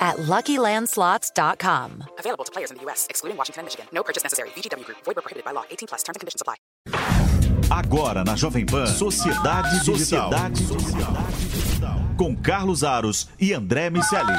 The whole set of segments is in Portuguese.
at LuckyLandSlots.com. Available to players in the U.S., excluding Washington and Michigan. No purchase necessary. VGW Group. Void where prohibited by law. 18 plus. Terms and conditions apply. Agora na Jovem Pan, Sociedade Digital. Sociedade Digital. Com Carlos Aros e André Miceli.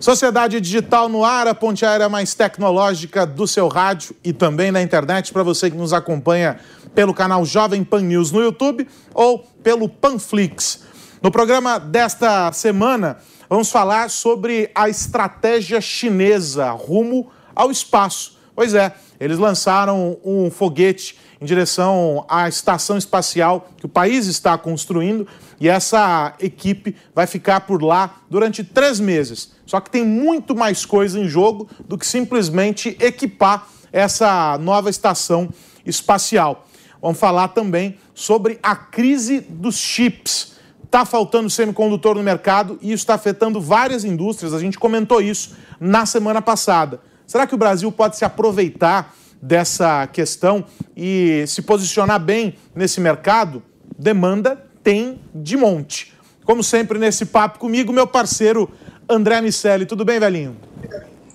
Sociedade Digital no ar, a ponte aérea mais tecnológica do seu rádio e também na internet para você que nos acompanha pelo canal Jovem Pan News no YouTube ou pelo Panflix. No programa desta semana, vamos falar sobre a estratégia chinesa rumo ao espaço. Pois é, eles lançaram um foguete em direção à estação espacial que o país está construindo e essa equipe vai ficar por lá durante três meses. Só que tem muito mais coisa em jogo do que simplesmente equipar essa nova estação espacial. Vamos falar também sobre a crise dos chips Está faltando semicondutor no mercado e isso está afetando várias indústrias. A gente comentou isso na semana passada. Será que o Brasil pode se aproveitar dessa questão e se posicionar bem nesse mercado? Demanda tem de monte. Como sempre, nesse papo comigo, meu parceiro André Miceli. Tudo bem, velhinho?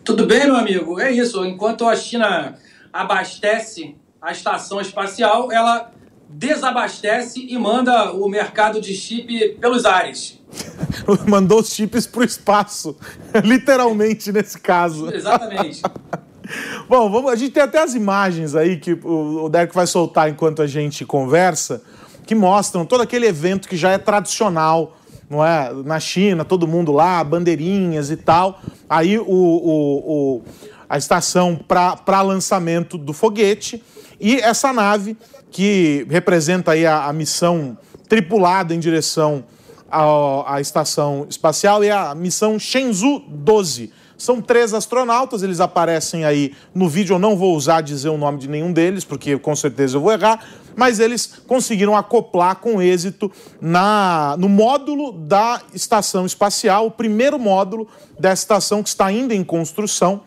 Tudo bem, meu amigo. É isso. Enquanto a China abastece a estação espacial, ela desabastece e manda o mercado de chip pelos ares. Mandou os chips para o espaço, literalmente nesse caso. Exatamente. Bom, vamos, a gente tem até as imagens aí que o, Derek vai soltar enquanto a gente conversa, que mostram todo aquele evento que já é tradicional, não é? Na China, todo mundo lá, bandeirinhas e tal. Aí o, o, o a estação para lançamento do foguete e essa nave que representa aí a, a missão tripulada em direção à, à estação espacial e a missão Shenzhou 12. São três astronautas, eles aparecem aí no vídeo. Eu não vou usar dizer o nome de nenhum deles, porque com certeza eu vou errar, mas eles conseguiram acoplar com êxito na, no módulo da estação espacial, o primeiro módulo dessa estação que está ainda em construção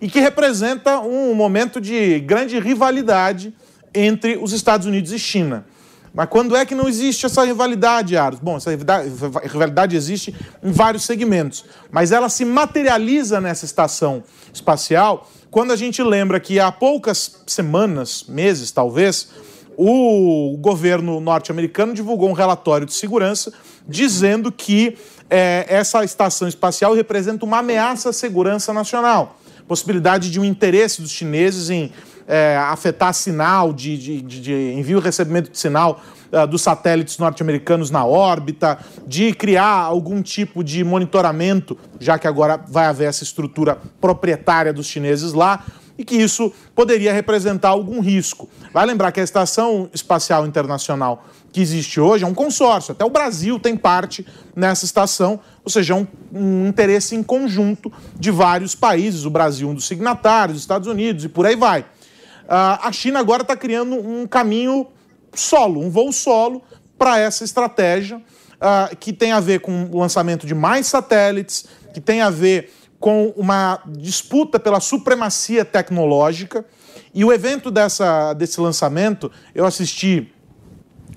e que representa um momento de grande rivalidade entre os Estados Unidos e China. Mas quando é que não existe essa rivalidade, Aros? Bom, essa rivalidade existe em vários segmentos, mas ela se materializa nessa estação espacial quando a gente lembra que há poucas semanas, meses talvez, o governo norte-americano divulgou um relatório de segurança dizendo que é, essa estação espacial representa uma ameaça à segurança nacional. Possibilidade de um interesse dos chineses em é, afetar sinal de, de, de, envio e recebimento de sinal uh, dos satélites norte-americanos na órbita, de criar algum tipo de monitoramento, já que agora vai haver essa estrutura proprietária dos chineses lá, e que isso poderia representar algum risco. Vai lembrar que a Estação Espacial Internacional que existe hoje é um consórcio, até o Brasil tem parte nessa estação, ou seja, é um, um interesse em conjunto de vários países, o Brasil um dos signatários, os Estados Unidos e por aí vai. Uh, a China agora está criando um caminho solo, um voo solo para essa estratégia uh, que tem a ver com o lançamento de mais satélites, que tem a ver com uma disputa pela supremacia tecnológica. E o evento dessa, desse lançamento, eu assisti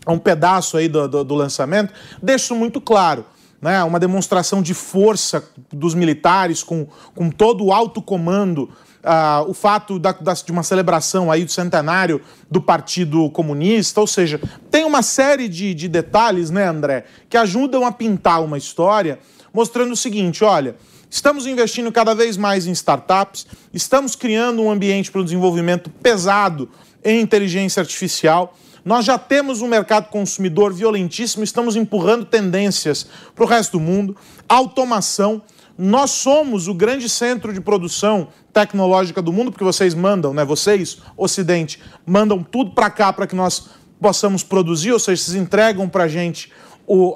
a um pedaço aí do, do, do lançamento, deixa muito claro. Né, uma demonstração de força dos militares com, com todo o alto comando ah, o fato da, da, de uma celebração aí do centenário do Partido Comunista, ou seja, tem uma série de, de detalhes, né, André, que ajudam a pintar uma história mostrando o seguinte: olha, estamos investindo cada vez mais em startups, estamos criando um ambiente para o desenvolvimento pesado em inteligência artificial. Nós já temos um mercado consumidor violentíssimo, estamos empurrando tendências para o resto do mundo, automação. Nós somos o grande centro de produção tecnológica do mundo, porque vocês mandam, né? Vocês, Ocidente, mandam tudo para cá para que nós possamos produzir, ou seja, vocês entregam para a gente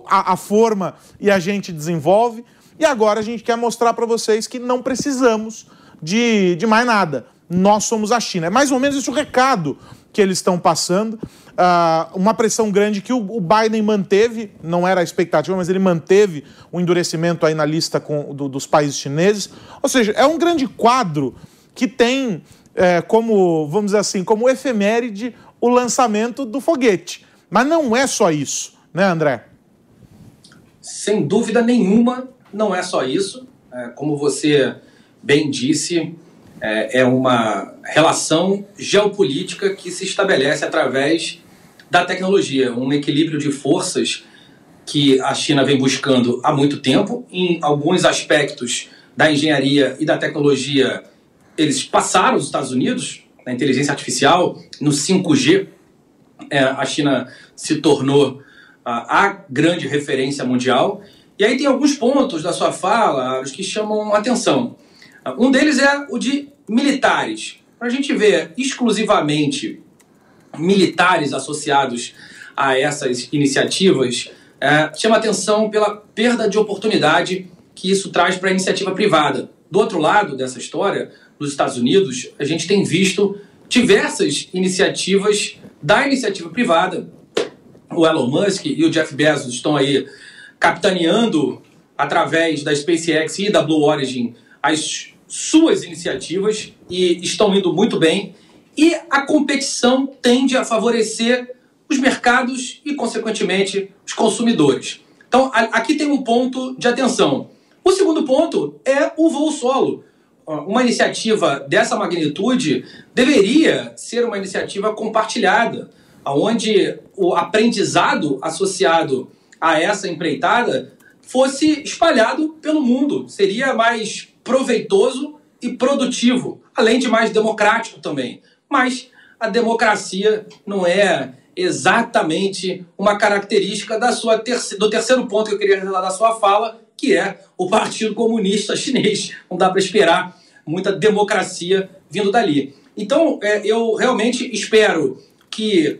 a, forma e a gente desenvolve. E agora a gente quer mostrar para vocês que não precisamos de, de mais nada. nós somos a China. É mais ou menos esse o recado que eles estão passando. Uh, uma pressão grande que o, o, Biden manteve, não era a expectativa, mas ele manteve o endurecimento aí na lista com, do, dos países chineses. Ou seja, é um grande quadro que tem é, como, vamos dizer assim, como efeméride o lançamento do foguete. Mas não é só isso, né, André? Sem dúvida nenhuma, não é só isso. É, como você bem disse, é, é uma relação geopolítica que se estabelece através da tecnologia, um equilíbrio de forças que a China vem buscando há muito tempo. Em alguns aspectos da engenharia e da tecnologia, eles passaram os Estados Unidos, na inteligência artificial, no 5G. É, a China se tornou a, a grande referência mundial. E aí tem alguns pontos da sua fala os que chamam atenção. Um deles é o de militares. Para a gente ver exclusivamente militares associados a essas iniciativas, é, chama atenção pela perda de oportunidade que isso traz para a iniciativa privada. Do outro lado dessa história, nos Estados Unidos, a gente tem visto diversas iniciativas da iniciativa privada. O Elon Musk e o Jeff Bezos estão aí capitaneando através da SpaceX e da Blue Origin as suas iniciativas e estão indo muito bem. E a competição tende a favorecer os mercados e, consequentemente, os consumidores. Então, aqui tem um ponto de atenção. O segundo ponto é o voo solo. Uma iniciativa dessa magnitude deveria ser uma iniciativa compartilhada, onde o aprendizado associado a essa empreitada fosse espalhado pelo mundo. Seria mais proveitoso e produtivo, além de mais democrático também. Mas a democracia não é exatamente uma característica da sua terce do terceiro ponto que eu queria revelar da sua fala, que é o Partido Comunista Chinês. Não dá para esperar muita democracia vindo dali. Então, é, eu realmente espero que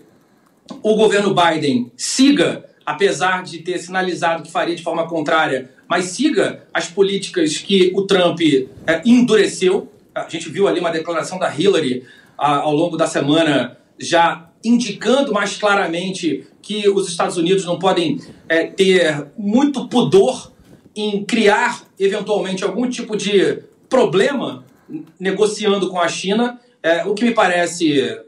o governo Biden siga, apesar de ter sinalizado que faria de forma contrária, mas siga as políticas que o Trump é, endureceu. A gente viu ali uma declaração da Hillary a, ao longo da semana já indicando mais claramente que os Estados Unidos não podem é, ter muito pudor em criar eventualmente algum tipo de problema negociando com a China, é, o que me parece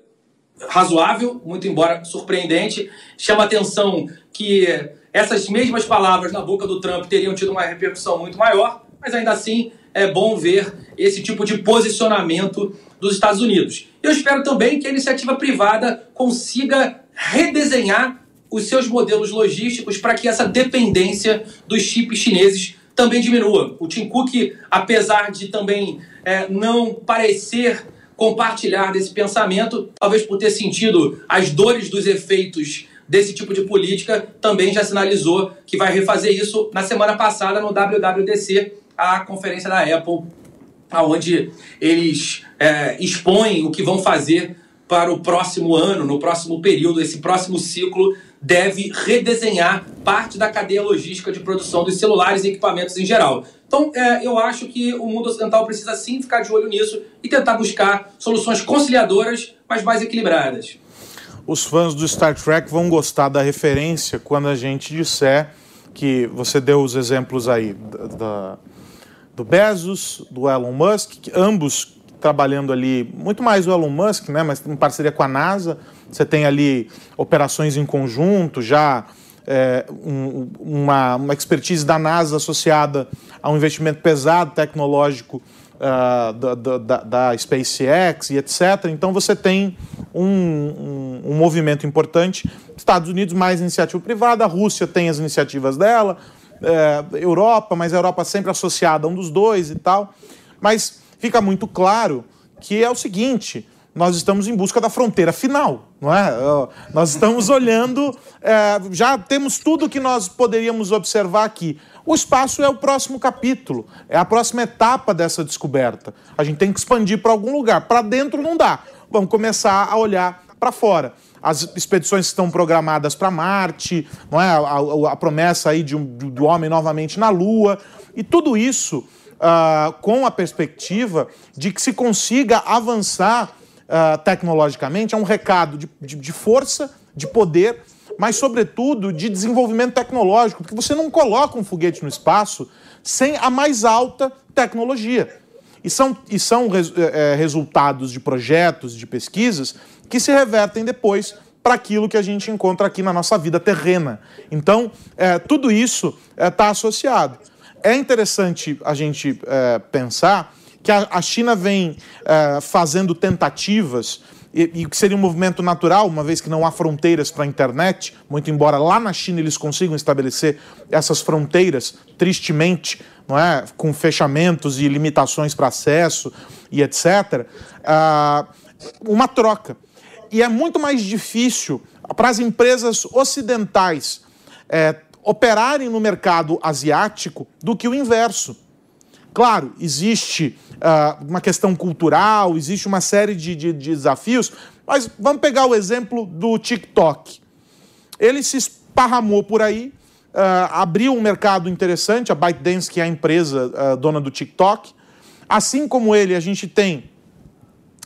razoável, muito embora surpreendente. Chama atenção que essas mesmas palavras na boca do Trump teriam tido uma repercussão muito maior, mas ainda assim é bom ver esse tipo de posicionamento dos Estados Unidos. Eu espero também que a iniciativa privada consiga redesenhar os seus modelos logísticos para que essa dependência dos chips chineses também diminua. O Tim Cook, apesar de também é, não parecer compartilhar desse pensamento, talvez por ter sentido as dores dos efeitos desse tipo de política, também já sinalizou que vai refazer isso na semana passada no WWDC, a conferência da Apple, onde eles é, expõem o que vão fazer para o próximo ano, no próximo período, esse próximo ciclo deve redesenhar parte da cadeia logística de produção dos celulares e equipamentos em geral. Então, é, eu acho que o mundo ocidental precisa sim ficar de olho nisso e tentar buscar soluções conciliadoras, mas mais equilibradas os fãs do Star Trek vão gostar da referência quando a gente disser que você deu os exemplos aí da, do Bezos, do Elon Musk, ambos trabalhando ali, muito mais o Elon Musk, né, mas em parceria com a NASA. Você tem ali operações em conjunto, já é, um, uma, uma expertise da NASA associada a um investimento pesado tecnológico uh, da, da, da, SpaceX e etc. Então você tem um, um, um, movimento importante. Estados Unidos mais iniciativa privada, a Rússia tem as iniciativas dela, é, Europa, mas a Europa sempre associada a um dos dois e tal. Mas fica muito claro que é o seguinte: nós estamos em busca da fronteira final, não é? Nós estamos olhando, é, já temos tudo que nós poderíamos observar aqui. O espaço é o próximo capítulo, é a próxima etapa dessa descoberta. A gente tem que expandir para algum lugar. Para dentro não dá. Vamos começar a olhar para fora. As expedições estão programadas para Marte, não é? A, a, a, promessa aí de um, do homem novamente na Lua. E tudo isso uh, com a perspectiva de que se consiga avançar uh, tecnologicamente. É um recado de, de, de força, de poder, mas, sobretudo, de desenvolvimento tecnológico, porque você não coloca um foguete no espaço sem a mais alta tecnologia. E são, e são res, é, resultados de projetos, de pesquisas, que se revertem depois para aquilo que a gente encontra aqui na nossa vida terrena. Então, é, tudo isso está é, associado. É interessante a gente é, pensar que a, a China vem é, fazendo tentativas e, que seria um movimento natural, uma vez que não há fronteiras para a internet, muito embora lá na China eles consigam estabelecer essas fronteiras, tristemente, não é? com fechamentos e limitações para acesso e etc., uh, uma troca. E é muito mais difícil para as empresas ocidentais é, operarem no mercado asiático do que o inverso. Claro, existe uh, uma questão cultural, existe uma série de, de, de, desafios, mas vamos pegar o exemplo do TikTok. Ele se esparramou por aí, abriu um mercado interessante, a ByteDance, que é a empresa uh, dona do TikTok. Assim como ele, a gente tem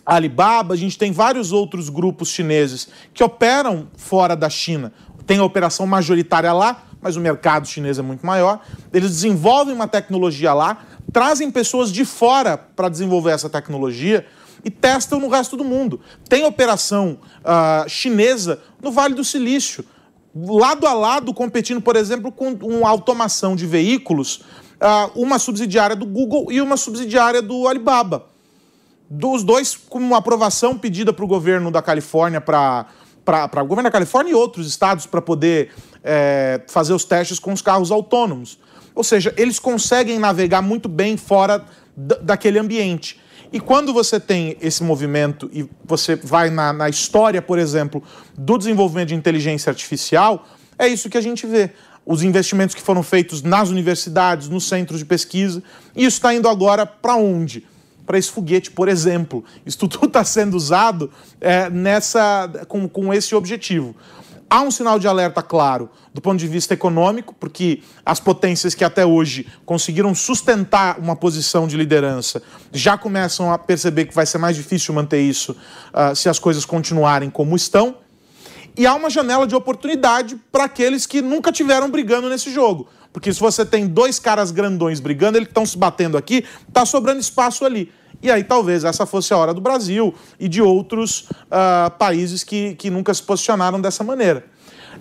a Alibaba, a gente tem vários outros grupos chineses que operam fora da China. Tem a operação majoritária lá, mas o mercado chinês é muito maior. Eles desenvolvem uma tecnologia lá, trazem pessoas de fora para desenvolver essa tecnologia e testam no resto do mundo. Tem operação uh, chinesa no Vale do Silício, lado a lado, competindo, por exemplo, com uma automação de veículos, uh, uma subsidiária do Google e uma subsidiária do Alibaba. Dos dois com uma aprovação pedida para o governo da Califórnia para para o governo da Califórnia e outros estados para poder é, fazer os testes com os carros autônomos. Ou seja, eles conseguem navegar muito bem fora daquele ambiente. E quando você tem esse movimento e você vai na, na, história, por exemplo, do desenvolvimento de inteligência artificial, é isso que a gente vê. Os investimentos que foram feitos nas universidades, nos centros de pesquisa, e isso está indo agora para onde? Para esse foguete, por exemplo. Isso tudo está sendo usado é, nessa, com, com esse objetivo. Há um sinal de alerta claro do ponto de vista econômico, porque as potências que até hoje conseguiram sustentar uma posição de liderança já começam a perceber que vai ser mais difícil manter isso uh, se as coisas continuarem como estão. E há uma janela de oportunidade para aqueles que nunca tiveram brigando nesse jogo. Porque se você tem dois caras grandões brigando, eles estão se batendo aqui, está sobrando espaço ali. E aí talvez essa fosse a hora do Brasil e de outros uh, países que, que nunca se posicionaram dessa maneira.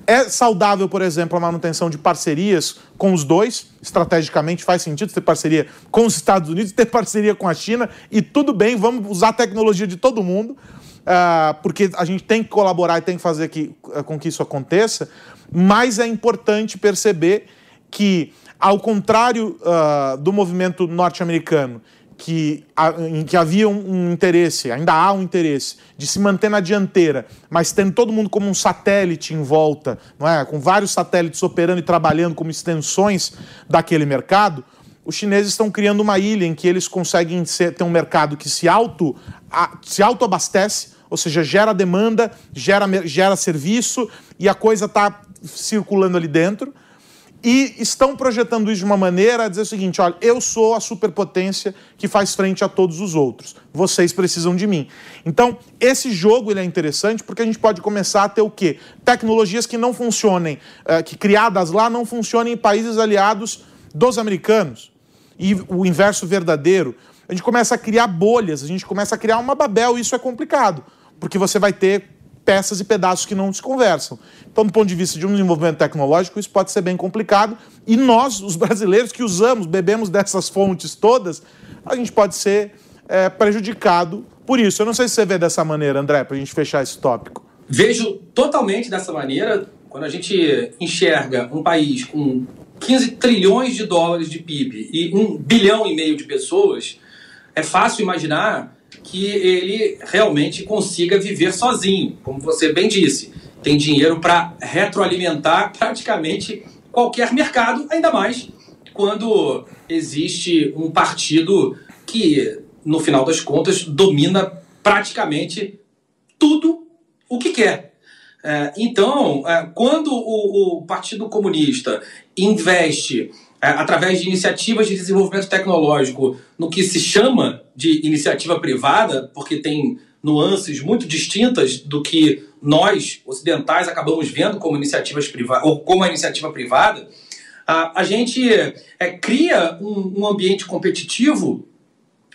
É saudável, por exemplo, a manutenção de parcerias com os dois. Estrategicamente faz sentido ter parceria com os Estados Unidos, ter parceria com a China, e tudo bem, vamos usar a tecnologia de todo mundo, uh, porque a gente tem que colaborar e tem que fazer que, uh, com que isso aconteça. Mas é importante perceber que, ao contrário uh, do movimento norte-americano, que, em que havia um, um, interesse, ainda há um interesse, de se manter na dianteira, mas tendo todo mundo como um satélite em volta, não é? com vários satélites operando e trabalhando como extensões daquele mercado, os chineses estão criando uma ilha em que eles conseguem ser, ter um mercado que se auto a, se autoabastece, ou seja, gera demanda, gera, gera serviço e a coisa está circulando ali dentro e estão projetando isso de uma maneira a dizer o seguinte: olha, eu sou a superpotência que faz frente a todos os outros. Vocês precisam de mim. Então, esse jogo ele é interessante porque a gente pode começar a ter o quê? Tecnologias que não funcionem, uh, que criadas lá não funcionem em países aliados dos americanos. E o inverso verdadeiro. A gente começa a criar bolhas, a gente começa a criar uma Babel, e isso é complicado, porque você vai ter peças e pedaços que não se conversam. Então, do ponto de vista de um desenvolvimento tecnológico, isso pode ser bem complicado. E nós, os brasileiros que usamos, bebemos dessas fontes todas, a gente pode ser é, prejudicado por isso. Eu não sei se você vê dessa maneira, André, para a gente fechar esse tópico. Vejo totalmente dessa maneira. Quando a gente enxerga um país com 15 trilhões de dólares de PIB e um bilhão e meio de pessoas, é fácil imaginar que ele realmente consiga viver sozinho, como você bem disse. Tem dinheiro para retroalimentar praticamente qualquer mercado, ainda mais quando existe um partido que, no final das contas, domina praticamente tudo o que quer. É, então, é, quando o, Partido Comunista investe através de iniciativas de desenvolvimento tecnológico no que se chama de iniciativa privada, porque tem nuances muito distintas do que nós, ocidentais, acabamos vendo como iniciativas privadas ou como a iniciativa privada, a, a gente é, cria um, um ambiente competitivo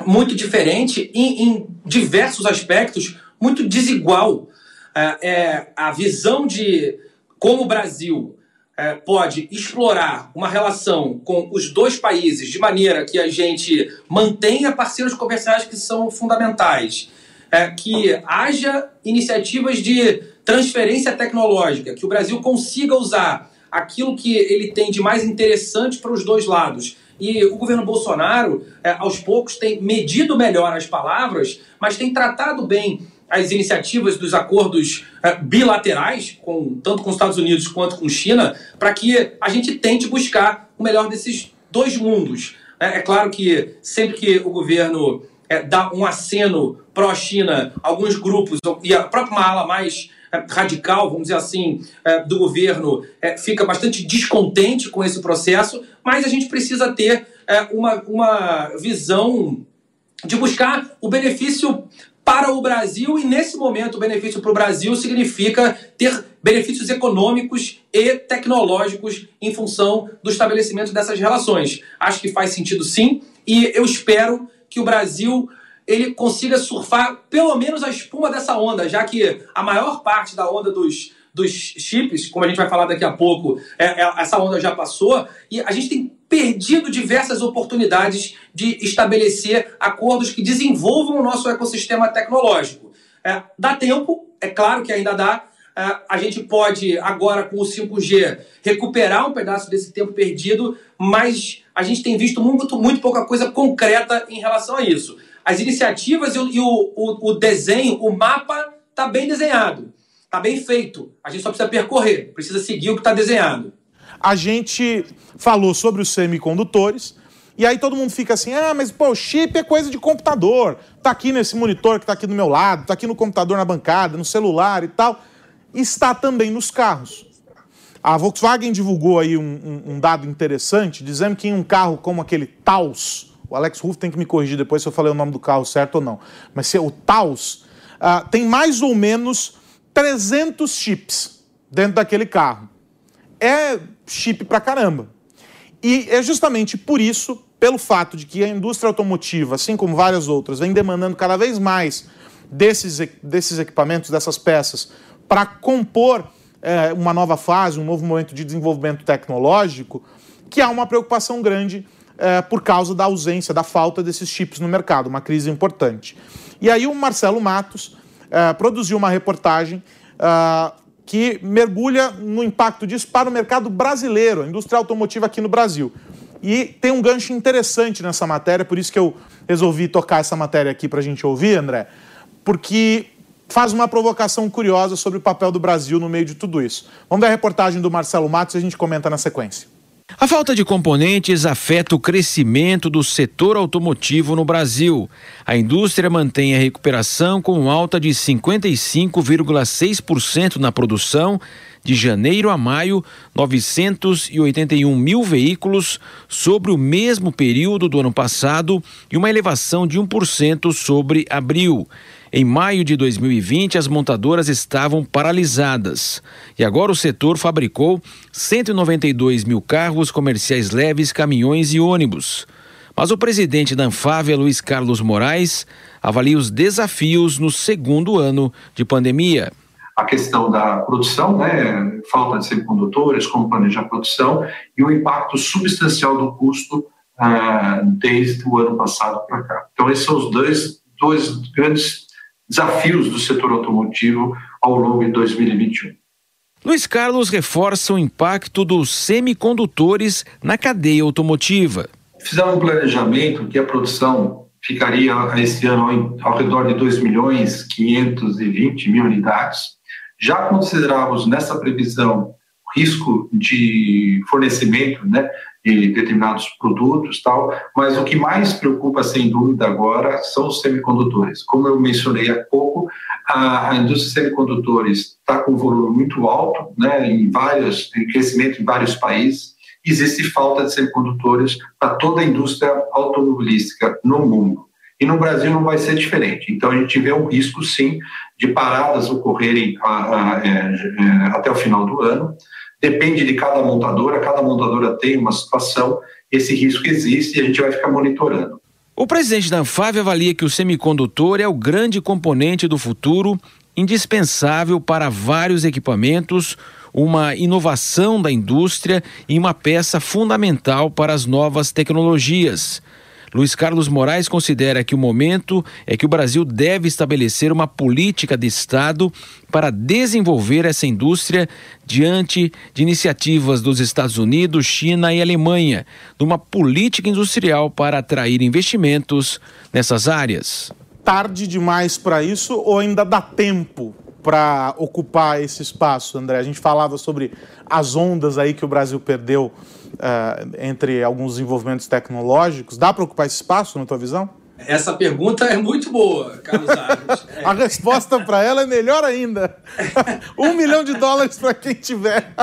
muito diferente em, em diversos aspectos, muito desigual. É, é, a visão de como o Brasil é, pode explorar uma relação com os dois países de maneira que a gente mantenha parceiros comerciais que são fundamentais, é, que haja iniciativas de transferência tecnológica, que o Brasil consiga usar aquilo que ele tem de mais interessante para os dois lados. E o governo Bolsonaro, é, aos poucos, tem medido melhor as palavras, mas tem tratado bem as iniciativas dos acordos é, bilaterais, com, tanto com os Estados Unidos quanto com China, para que a gente tente buscar o melhor desses dois mundos. É, é claro que sempre que o governo é, dá um aceno pró-China, alguns grupos, e a própria ala mais é, radical, vamos dizer assim, do governo fica bastante descontente com esse processo, mas a gente precisa ter uma, uma visão de buscar o benefício para o Brasil e nesse momento o benefício para o Brasil significa ter benefícios econômicos e tecnológicos em função do estabelecimento dessas relações. Acho que faz sentido sim e eu espero que o Brasil ele consiga surfar pelo menos a espuma dessa onda, já que a maior parte da onda dos, dos chips, como a gente vai falar daqui a pouco, é, é, essa onda já passou, e a gente tem perdido diversas oportunidades de estabelecer acordos que desenvolvam o nosso ecossistema tecnológico. É, dá tempo, é claro que ainda dá. É, a gente pode, agora com o 5G, recuperar um pedaço desse tempo perdido, mas a gente tem visto muito, muito pouca coisa concreta em relação a isso as iniciativas e o, e o, o, o desenho, o mapa está bem desenhado, está bem feito. A gente só precisa percorrer, precisa seguir o que está desenhado. A gente falou sobre os semicondutores. E aí todo mundo fica assim, ah, mas pô, chip é coisa de computador. Tá aqui nesse monitor que tá aqui do meu lado, tá aqui no computador na bancada, no celular e tal. Está também nos carros. A Volkswagen divulgou aí um, um, um dado interessante, dizendo que em um carro como aquele Taos, o Alex Ruff tem que me corrigir depois se eu falei o nome do carro certo ou não. Mas se, o Taos uh, tem mais ou menos 300 chips dentro daquele carro. É chip pra caramba. E é justamente por isso, pelo fato de que a indústria automotiva, assim como várias outras, vem demandando cada vez mais desses, desses equipamentos, dessas peças, para compor é, uma nova fase, um novo momento de desenvolvimento tecnológico, que há uma preocupação grande é, por causa da ausência, da falta desses chips no mercado, uma crise importante. E aí o Marcelo Matos é, produziu uma reportagem é, que mergulha no impacto disso para o mercado brasileiro, a indústria automotiva aqui no Brasil. E tem um gancho interessante nessa matéria, por isso que eu resolvi tocar essa matéria aqui para a gente ouvir, André, porque faz uma provocação curiosa sobre o papel do Brasil no meio de tudo isso. Vamos ver a reportagem do Marcelo Matos e a gente comenta na sequência. A falta de componentes afeta o crescimento do setor automotivo no Brasil. A indústria mantém a recuperação com alta de 55,6% na produção. De janeiro a maio, 981 mil veículos sobre o mesmo período do ano passado e uma elevação de 1% sobre abril. Em maio de 2020, as montadoras estavam paralisadas. E agora o setor fabricou 192 mil carros comerciais leves, caminhões e ônibus. Mas o presidente da Anfávia, Luiz Carlos Moraes, avalia os desafios no segundo ano de pandemia. A questão da produção, né, falta de semicondutores, como planejar a produção, e o impacto substancial do custo ah, desde o ano passado para cá. Então, esses são os dois, dois grandes desafios do setor automotivo ao longo de 2021. Luiz Carlos reforça o impacto dos semicondutores na cadeia automotiva. Fizemos um planejamento que a produção ficaria esse ano ao redor de 2 milhões 520 mil unidades. Já considerávamos nessa previsão risco de fornecimento né, de determinados produtos tal, mas o que mais preocupa sem dúvida agora são os semicondutores. Como eu mencionei há pouco, a, a indústria de semicondutores está com um volume muito alto, né, em vários, em crescimento em vários países, existe falta de semicondutores para toda a indústria automobilística no mundo. E no Brasil não vai ser diferente. Então a gente vê um risco, sim, de paradas ocorrerem a, a, a, é, é, até o final do ano. Depende de cada montadora, cada montadora tem uma situação, esse risco existe e a gente vai ficar monitorando. O presidente da Anfave avalia que o semicondutor é o grande componente do futuro, indispensável para vários equipamentos, uma inovação da indústria e uma peça fundamental para as novas tecnologias. Luiz Carlos Moraes considera que o momento é que o Brasil deve estabelecer uma política de Estado para desenvolver essa indústria diante de iniciativas dos Estados Unidos, China e Alemanha, numa política industrial para atrair investimentos nessas áreas. Tarde demais para isso ou ainda dá tempo para ocupar esse espaço, André? A gente falava sobre as ondas aí que o Brasil perdeu entre alguns desenvolvimentos tecnológicos. Dá para ocupar esse espaço, na tua visão? Essa pergunta é muito boa, Carlos Ares. É. A resposta para ela é melhor ainda. um milhão de dólares para quem tiver.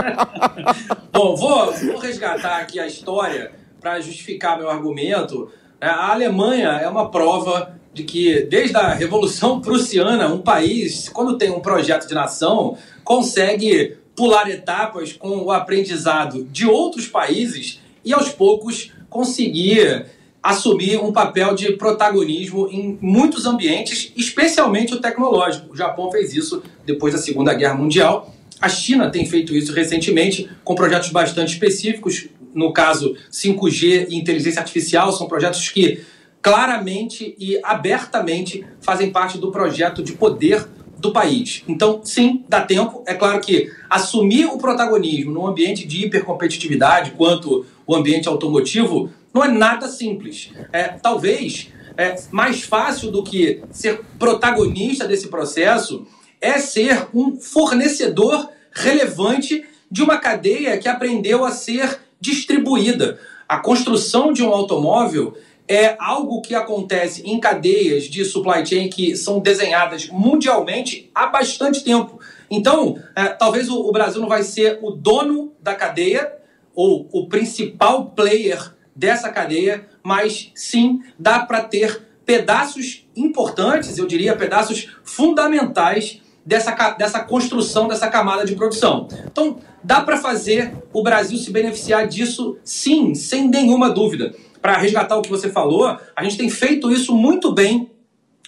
Bom, vou, vou resgatar aqui a história para justificar meu argumento. É, a Alemanha é uma prova de que, desde a Revolução Prussiana, um país, quando tem um projeto de nação, consegue pular etapas com o aprendizado de outros países e aos poucos conseguir assumir um papel de protagonismo em muitos ambientes, especialmente o tecnológico. O Japão fez isso depois da Segunda Guerra Mundial. A China tem feito isso recentemente com projetos bastante específicos, no caso 5G e inteligência artificial, são projetos que claramente e abertamente fazem parte do projeto de poder do país. Então, sim, dá tempo. É claro que assumir o protagonismo num ambiente de hipercompetitividade, quanto o ambiente automotivo, não é nada simples. É, talvez é, mais fácil do que ser protagonista desse processo é ser um fornecedor relevante de uma cadeia que aprendeu a ser distribuída. A construção de um automóvel é algo que acontece em cadeias de supply chain que são desenhadas mundialmente há bastante tempo. Então, é, talvez o, o, Brasil não vai ser o dono da cadeia ou o principal player dessa cadeia, mas sim dá para ter pedaços importantes, eu diria pedaços fundamentais dessa, dessa construção dessa camada de produção. Então, dá para fazer o Brasil se beneficiar disso, sim, sem nenhuma dúvida para resgatar o que você falou, a gente tem feito isso muito bem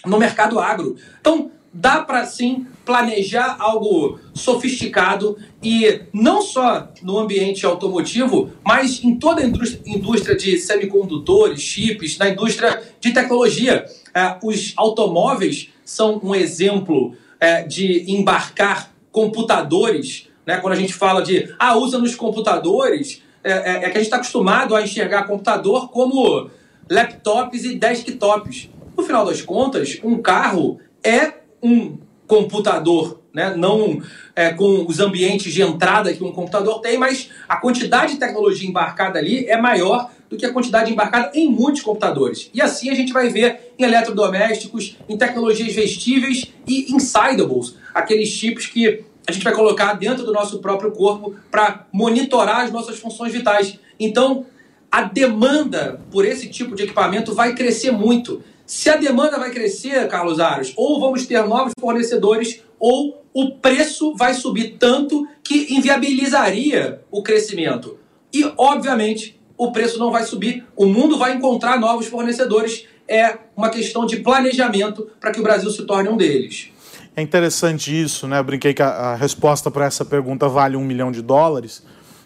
no mercado agro. Então, dá para sim planejar algo sofisticado e não só no ambiente automotivo, mas em toda a indústria de semicondutores, chips, na indústria de tecnologia. É, os automóveis são um exemplo é, de embarcar computadores. Né? Quando a gente fala de, ah, usa nos computadores, é, é, é que a gente está acostumado a enxergar computador como laptops e desktops. No final das contas, um carro é um computador, né? não é, com os ambientes de entrada que um computador tem, mas a quantidade de tecnologia embarcada ali é maior do que a quantidade embarcada em muitos computadores. E assim a gente vai ver em eletrodomésticos, em tecnologias vestíveis e insidables, aqueles chips que a gente vai colocar dentro do nosso próprio corpo para monitorar as nossas funções vitais. Então, a demanda por esse tipo de equipamento vai crescer muito. Se a demanda vai crescer, Carlos Aros, ou vamos ter novos fornecedores, ou o preço vai subir tanto que inviabilizaria o crescimento. E, obviamente, o preço não vai subir, o mundo vai encontrar novos fornecedores. É uma questão de planejamento para que o Brasil se torne um deles. É interessante isso, né? Eu brinquei que a, a resposta para essa pergunta vale um milhão de dólares,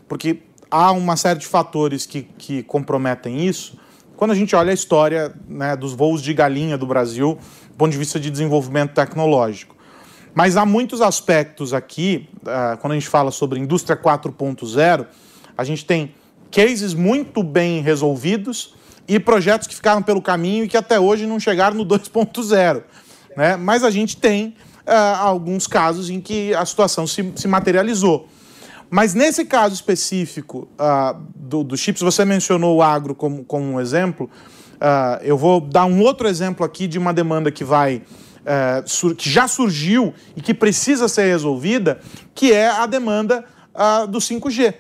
porque há uma série de fatores que, que comprometem isso. Quando a gente olha a história né, dos voos de galinha do Brasil, do ponto de vista de desenvolvimento tecnológico. Mas há muitos aspectos aqui, uh, quando a gente fala sobre indústria 4.0, a gente tem cases muito bem resolvidos e projetos que ficaram pelo caminho e que até hoje não chegaram no 2.0. Né? Mas a gente tem uh, alguns casos em que a situação se, se materializou. Mas nesse caso específico uh, do, do chips, você mencionou o agro como, como um exemplo. Uh, eu vou dar um outro exemplo aqui de uma demanda que vai uh, que já surgiu e que precisa ser resolvida, que é a demanda do 5G.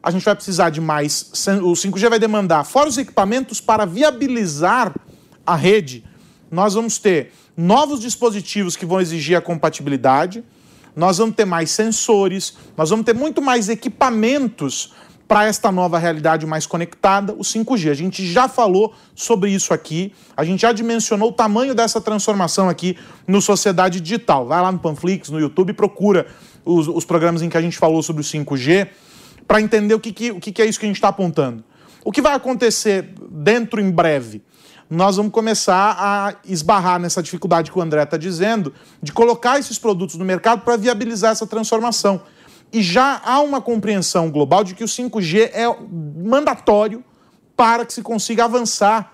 a gente vai precisar de mais. O 5G vai demandar, fora os equipamentos para viabilizar a rede, nós vamos ter novos dispositivos que vão exigir a compatibilidade, nós vamos ter mais sensores, nós vamos ter muito mais equipamentos para esta nova realidade mais conectada, o 5G. A gente já falou sobre isso aqui, a gente já dimensionou o tamanho dessa transformação aqui no Sociedade Digital. Vai lá no Panflix, no YouTube, procura os, os programas em que a gente falou sobre o 5G para entender o que, que, o que, que é isso que a gente está apontando. O que vai acontecer dentro em breve? Nós vamos começar a esbarrar nessa dificuldade que o André está dizendo, de colocar esses produtos no mercado para viabilizar essa transformação. E já há uma compreensão global de que o 5G é mandatório para que se consiga avançar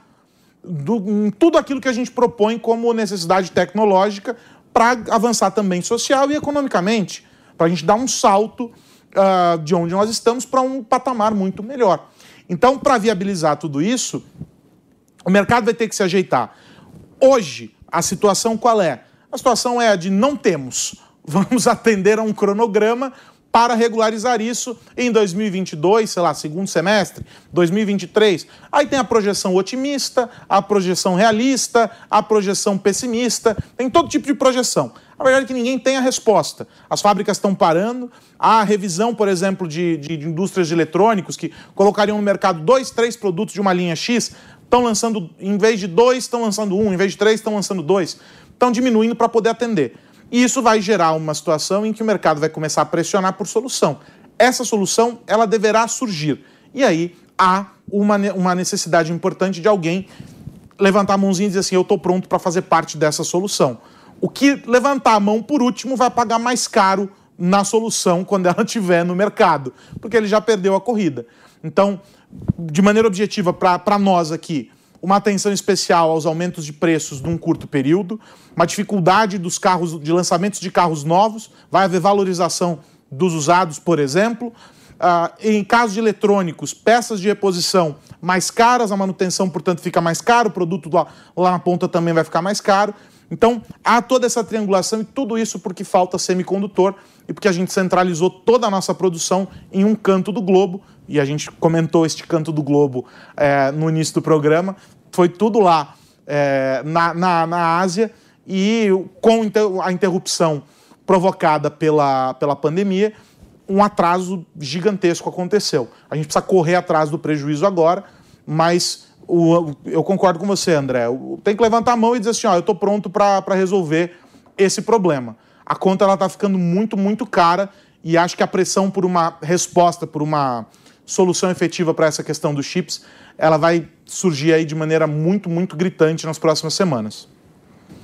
do, em tudo aquilo que a gente propõe como necessidade tecnológica para avançar também social e economicamente, para a gente dar um salto uh, de onde nós estamos para um patamar muito melhor. Então, para viabilizar tudo isso, o mercado vai ter que se ajeitar. Hoje, a situação qual é? A situação é a de não temos. Vamos atender a um cronograma para regularizar isso em 2022, sei lá, segundo semestre, 2023. Aí tem a projeção otimista, a projeção realista, a projeção pessimista, tem todo tipo de projeção. A verdade é que ninguém tem a resposta. As fábricas estão parando, há revisão, por exemplo, de, de, de indústrias de eletrônicos que colocariam no mercado dois, três produtos de uma linha X, estão lançando, em vez de dois, estão lançando um, em vez de três, estão lançando dois. Estão diminuindo para poder atender. E isso vai gerar uma situação em que o mercado vai começar a pressionar por solução. Essa solução, ela deverá surgir. E aí há uma, uma necessidade importante de alguém levantar a mãozinha e dizer assim, eu estou pronto para fazer parte dessa solução. O que levantar a mão por último vai pagar mais caro na solução quando ela estiver no mercado, porque ele já perdeu a corrida. Então, de maneira objetiva, para nós aqui, uma atenção especial aos aumentos de preços num curto período, uma dificuldade dos carros, de lançamentos de carros novos, vai haver valorização dos usados, por exemplo. Uh, em caso de eletrônicos, peças de reposição mais caras, a manutenção, portanto, fica mais caro, o produto lá, lá na ponta também vai ficar mais caro. Então, há toda essa triangulação e tudo isso porque falta semicondutor e porque a gente centralizou toda a nossa produção em um canto do globo, e a gente comentou este canto do globo é, no início do programa, foi tudo lá é, na, na, na Ásia, e com a interrupção provocada pela, pela pandemia, um atraso gigantesco aconteceu. A gente precisa correr atrás do prejuízo agora, mas o, eu concordo com você, André. Tem que levantar a mão e dizer assim: ó, eu estou pronto para resolver esse problema. A conta está ficando muito, muito cara e acho que a pressão por uma resposta, por uma solução efetiva para essa questão dos chips, ela vai surgir aí de maneira muito, muito gritante nas próximas semanas.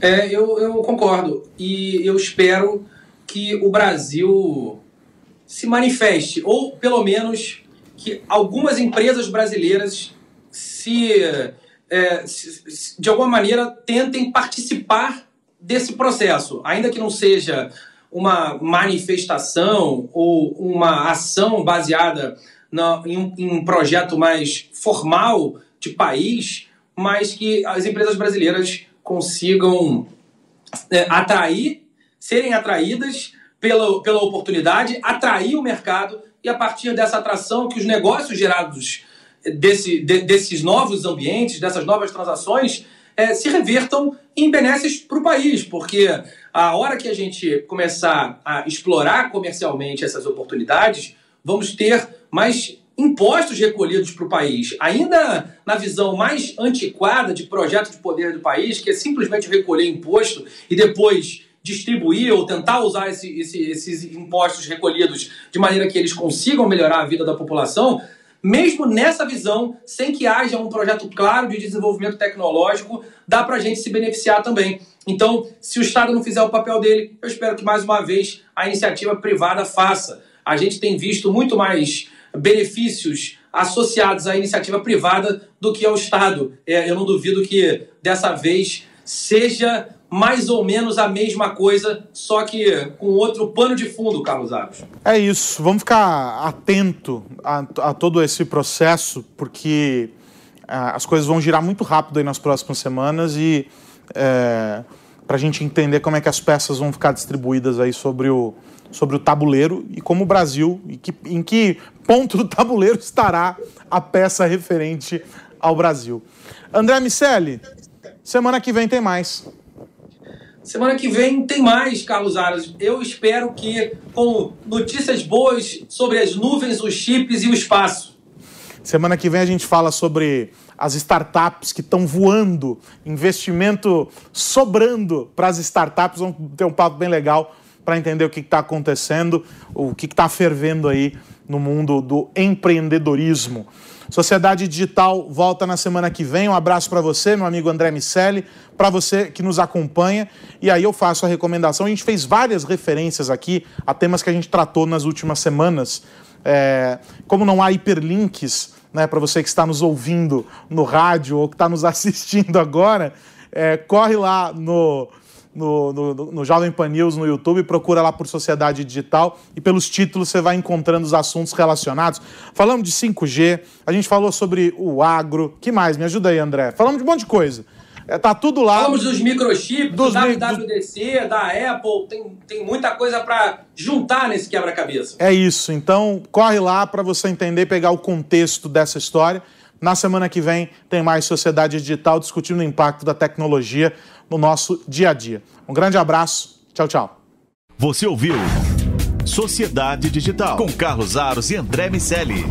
É, eu, eu concordo. E eu espero que o Brasil se manifeste, ou pelo menos que algumas empresas brasileiras se, é, se, de alguma maneira tentem participar desse processo, ainda que não seja uma manifestação ou uma ação baseada em, um, em um projeto mais formal de país, mas que as empresas brasileiras consigam é, atrair, serem atraídas pela, pela oportunidade, atrair o mercado e a partir dessa atração que os negócios gerados desse, de, desses novos ambientes, dessas novas transações, é, se revertam em benesses para o país, porque a hora que a gente começar a explorar comercialmente essas oportunidades, vamos ter mais impostos recolhidos para o país, ainda na visão mais antiquada de projeto de poder do país, que é simplesmente recolher imposto e depois distribuir ou tentar usar esse, esse, esses impostos recolhidos de maneira que eles consigam melhorar a vida da população, mesmo nessa visão, sem que haja um projeto claro de desenvolvimento tecnológico, dá para a gente se beneficiar também. Então, se o Estado não fizer o papel dele, eu espero que mais uma vez a iniciativa privada faça. A gente tem visto muito mais benefícios associados à iniciativa privada do que ao Estado. É, eu não duvido que dessa vez seja mais ou menos a mesma coisa, só que com outro pano de fundo, Carlos Aros. É isso. Vamos ficar atento a, a todo esse processo, porque uh, as coisas vão girar muito rápido nas próximas semanas e é, para a gente entender como é que as peças vão ficar distribuídas aí sobre o, sobre o tabuleiro e como o Brasil, e que, em que ponto do tabuleiro estará a peça referente ao Brasil. André Miceli, semana que vem tem mais. Semana que vem tem mais, Carlos Aras. Eu espero que com notícias boas sobre as nuvens, os chips e o espaço. Semana que vem a gente fala sobre as startups que estão voando, investimento sobrando para as startups. Vamos ter um papo bem legal para entender o que está acontecendo, o que está fervendo aí no mundo do empreendedorismo. Sociedade Digital volta na semana que vem. Um abraço para você, meu amigo André Miceli, para você que nos acompanha. E aí eu faço a recomendação. A gente fez várias referências aqui a temas que a gente tratou nas últimas semanas. É, como não há hiperlinks né, para você que está nos ouvindo no rádio ou que está nos assistindo agora, é, corre lá no, no, no, no, Jovem Pan News no YouTube, procura lá por Sociedade Digital e pelos títulos você vai encontrando os assuntos relacionados. Falamos de 5G, a gente falou sobre o agro, que mais? Me ajuda aí, André. Falamos de um monte de coisa. É, tá tudo lá. Falamos dos microchips, dos do WWDC, do... da Apple, tem, tem muita coisa para juntar nesse quebra-cabeça. É isso, então corre lá para você entender, pegar o contexto dessa história. Na semana que vem tem mais Sociedade Digital discutindo o impacto da tecnologia no nosso dia a dia. Um grande abraço, tchau, tchau. Você ouviu Sociedade Digital com Carlos Aros e André Miceli.